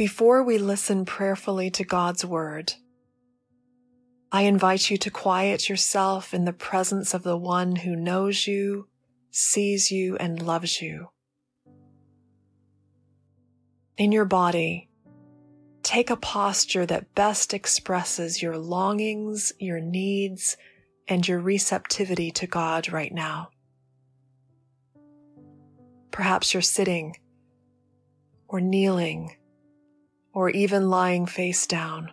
Before we listen prayerfully to God's Word, I invite you to quiet yourself in the presence of the one who knows you, sees you, and loves you. In your body, take a posture that best expresses your longings, your needs, and your receptivity to God right now. Perhaps you're sitting or kneeling or even lying face down.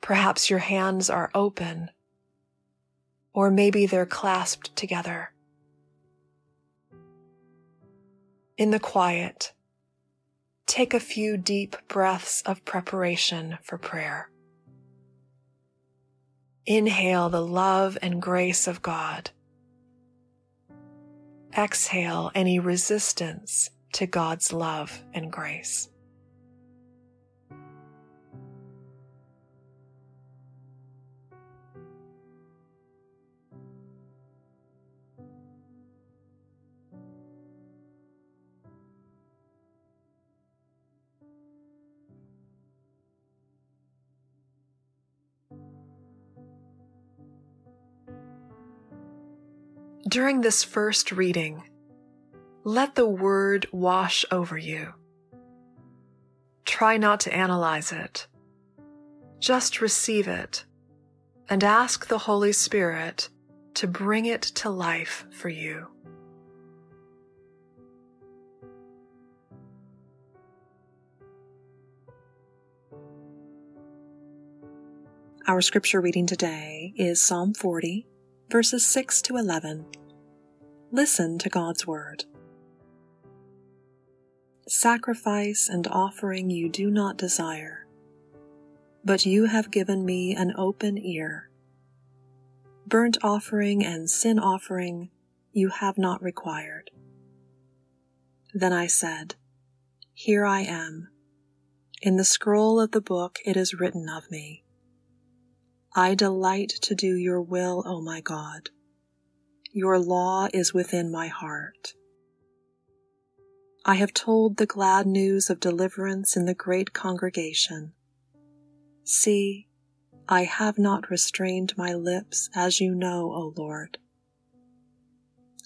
Perhaps your hands are open, or maybe they're clasped together. In the quiet, take a few deep breaths of preparation for prayer. Inhale the love and grace of God. Exhale any resistance to God's love and grace. During this first reading, let the word wash over you. Try not to analyze it. Just receive it and ask the Holy Spirit to bring it to life for you. Our scripture reading today is Psalm 40, verses 6 to 11. Listen to God's Word. Sacrifice and offering you do not desire, but you have given me an open ear. Burnt offering and sin offering you have not required. Then I said, Here I am. In the scroll of the book it is written of me. I delight to do your will, O my God. Your law is within my heart. I have told the glad news of deliverance in the great congregation. See, I have not restrained my lips, as you know, O Lord.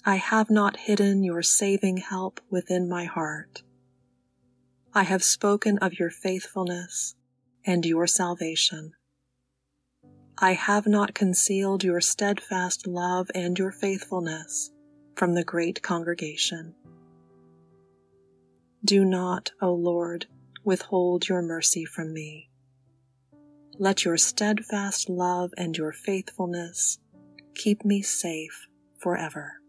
I have not hidden your saving help within my heart. I have spoken of your faithfulness and your salvation. I have not concealed your steadfast love and your faithfulness from the great congregation. Do not, O Lord, withhold your mercy from me. Let your steadfast love and your faithfulness keep me safe forever.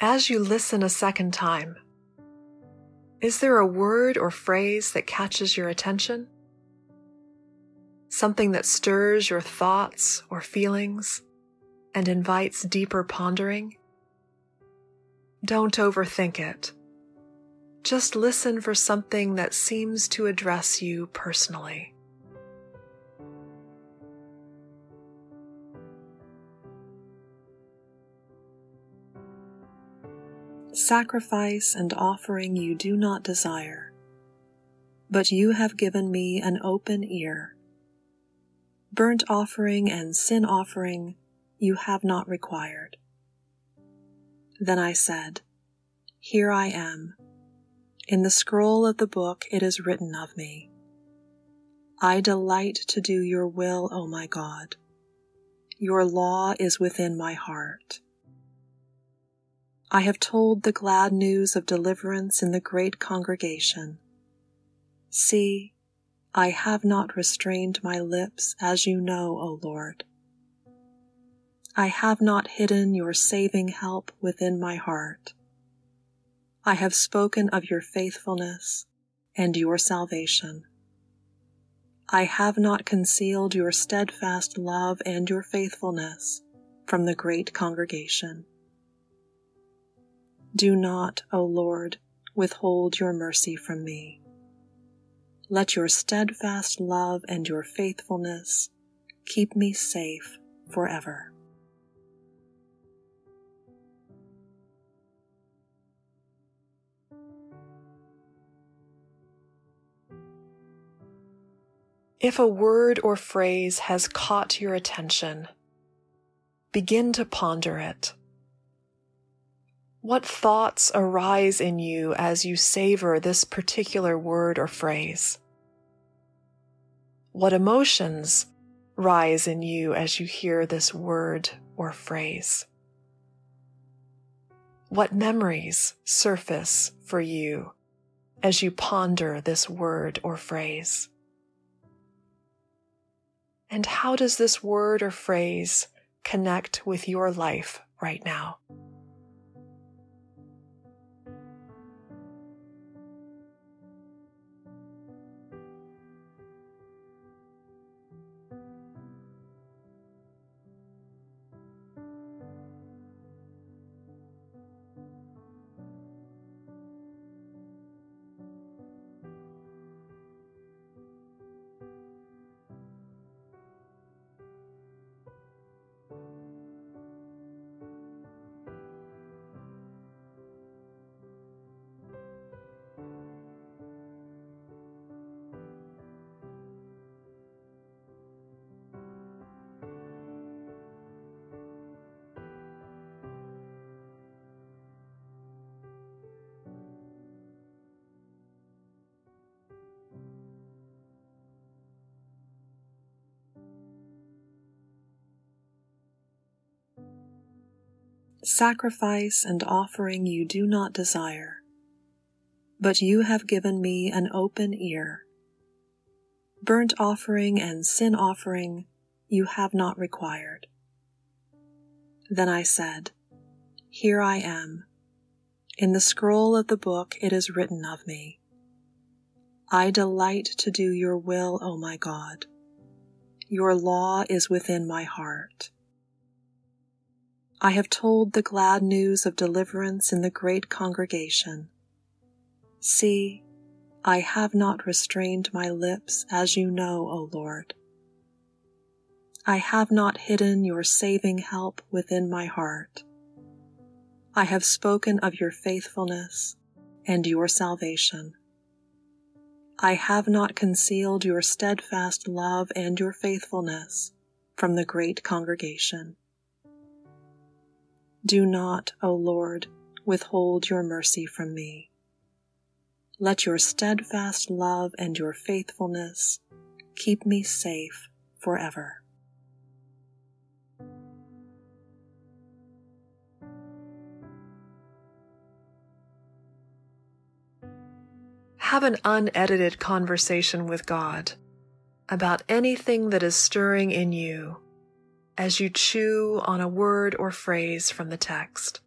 As you listen a second time, is there a word or phrase that catches your attention? Something that stirs your thoughts or feelings and invites deeper pondering? Don't overthink it. Just listen for something that seems to address you personally. Sacrifice and offering you do not desire, but you have given me an open ear. Burnt offering and sin offering you have not required. Then I said, Here I am. In the scroll of the book it is written of me. I delight to do your will, O my God. Your law is within my heart. I have told the glad news of deliverance in the great congregation. See, I have not restrained my lips, as you know, O Lord. I have not hidden your saving help within my heart. I have spoken of your faithfulness and your salvation. I have not concealed your steadfast love and your faithfulness from the great congregation. Do not, O Lord, withhold your mercy from me. Let your steadfast love and your faithfulness keep me safe forever. If a word or phrase has caught your attention, begin to ponder it. What thoughts arise in you as you savor this particular word or phrase? What emotions rise in you as you hear this word or phrase? What memories surface for you as you ponder this word or phrase? And how does this word or phrase connect with your life right now? Sacrifice and offering you do not desire, but you have given me an open ear. Burnt offering and sin offering you have not required. Then I said, Here I am. In the scroll of the book it is written of me. I delight to do your will, O my God. Your law is within my heart. I have told the glad news of deliverance in the great congregation. See, I have not restrained my lips, as you know, O Lord. I have not hidden your saving help within my heart. I have spoken of your faithfulness and your salvation. I have not concealed your steadfast love and your faithfulness from the great congregation. Do not, O Lord, withhold your mercy from me. Let your steadfast love and your faithfulness keep me safe forever. Have an unedited conversation with God about anything that is stirring in you as you chew on a word or phrase from the text.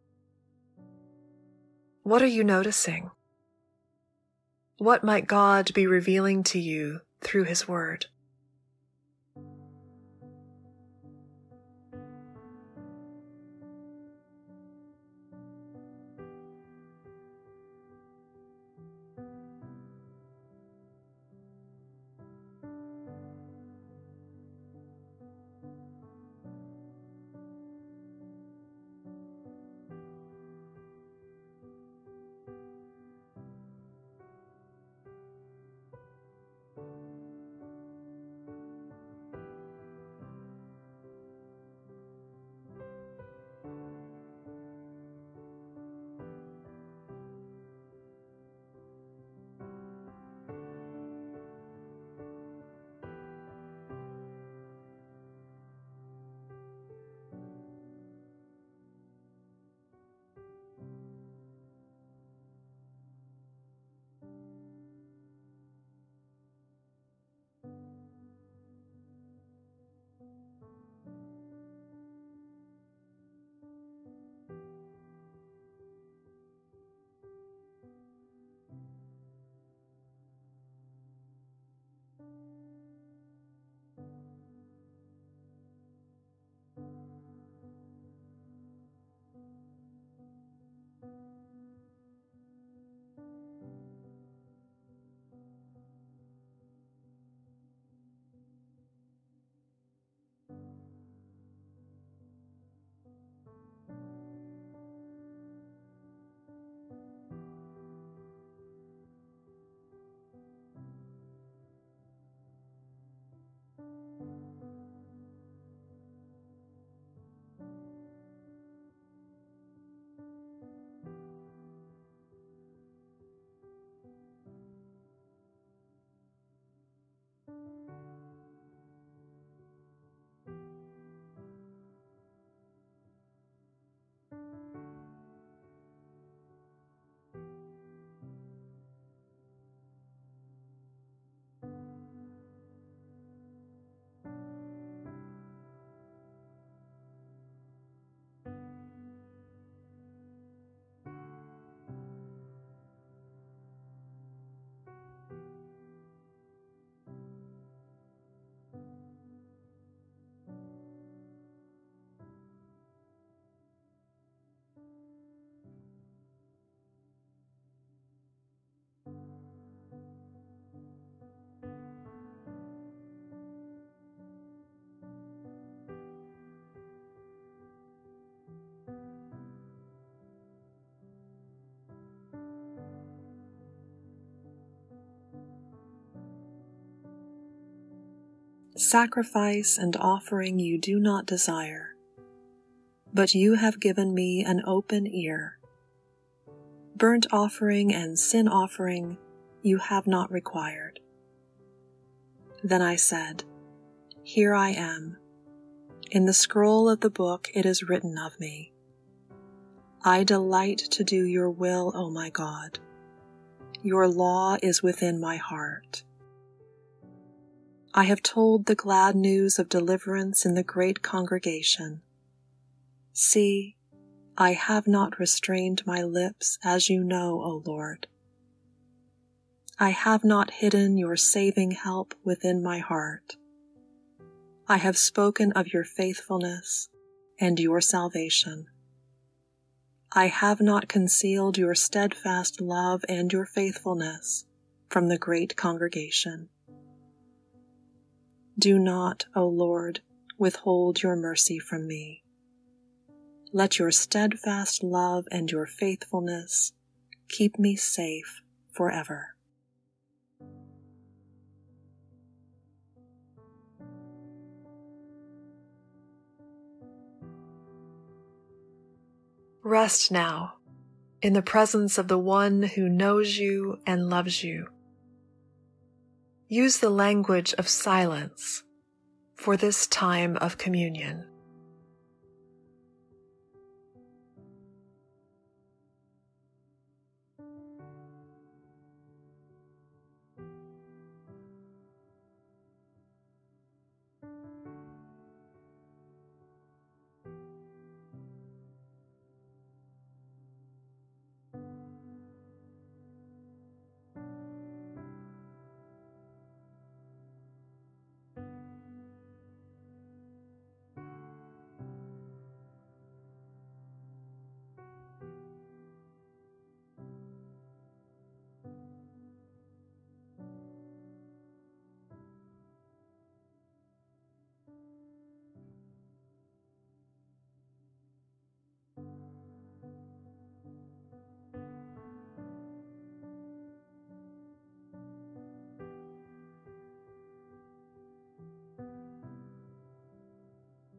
What are you noticing? What might God be revealing to you through His Word? Sacrifice and offering you do not desire, but you have given me an open ear. Burnt offering and sin offering you have not required. Then I said, Here I am. In the scroll of the book it is written of me. I delight to do your will, O my God. Your law is within my heart. I have told the glad news of deliverance in the great congregation. See, I have not restrained my lips, as you know, O Lord. I have not hidden your saving help within my heart. I have spoken of your faithfulness and your salvation. I have not concealed your steadfast love and your faithfulness from the great congregation. Do not, O Lord, withhold your mercy from me. Let your steadfast love and your faithfulness keep me safe forever. Rest now in the presence of the one who knows you and loves you. Use the language of silence for this time of communion.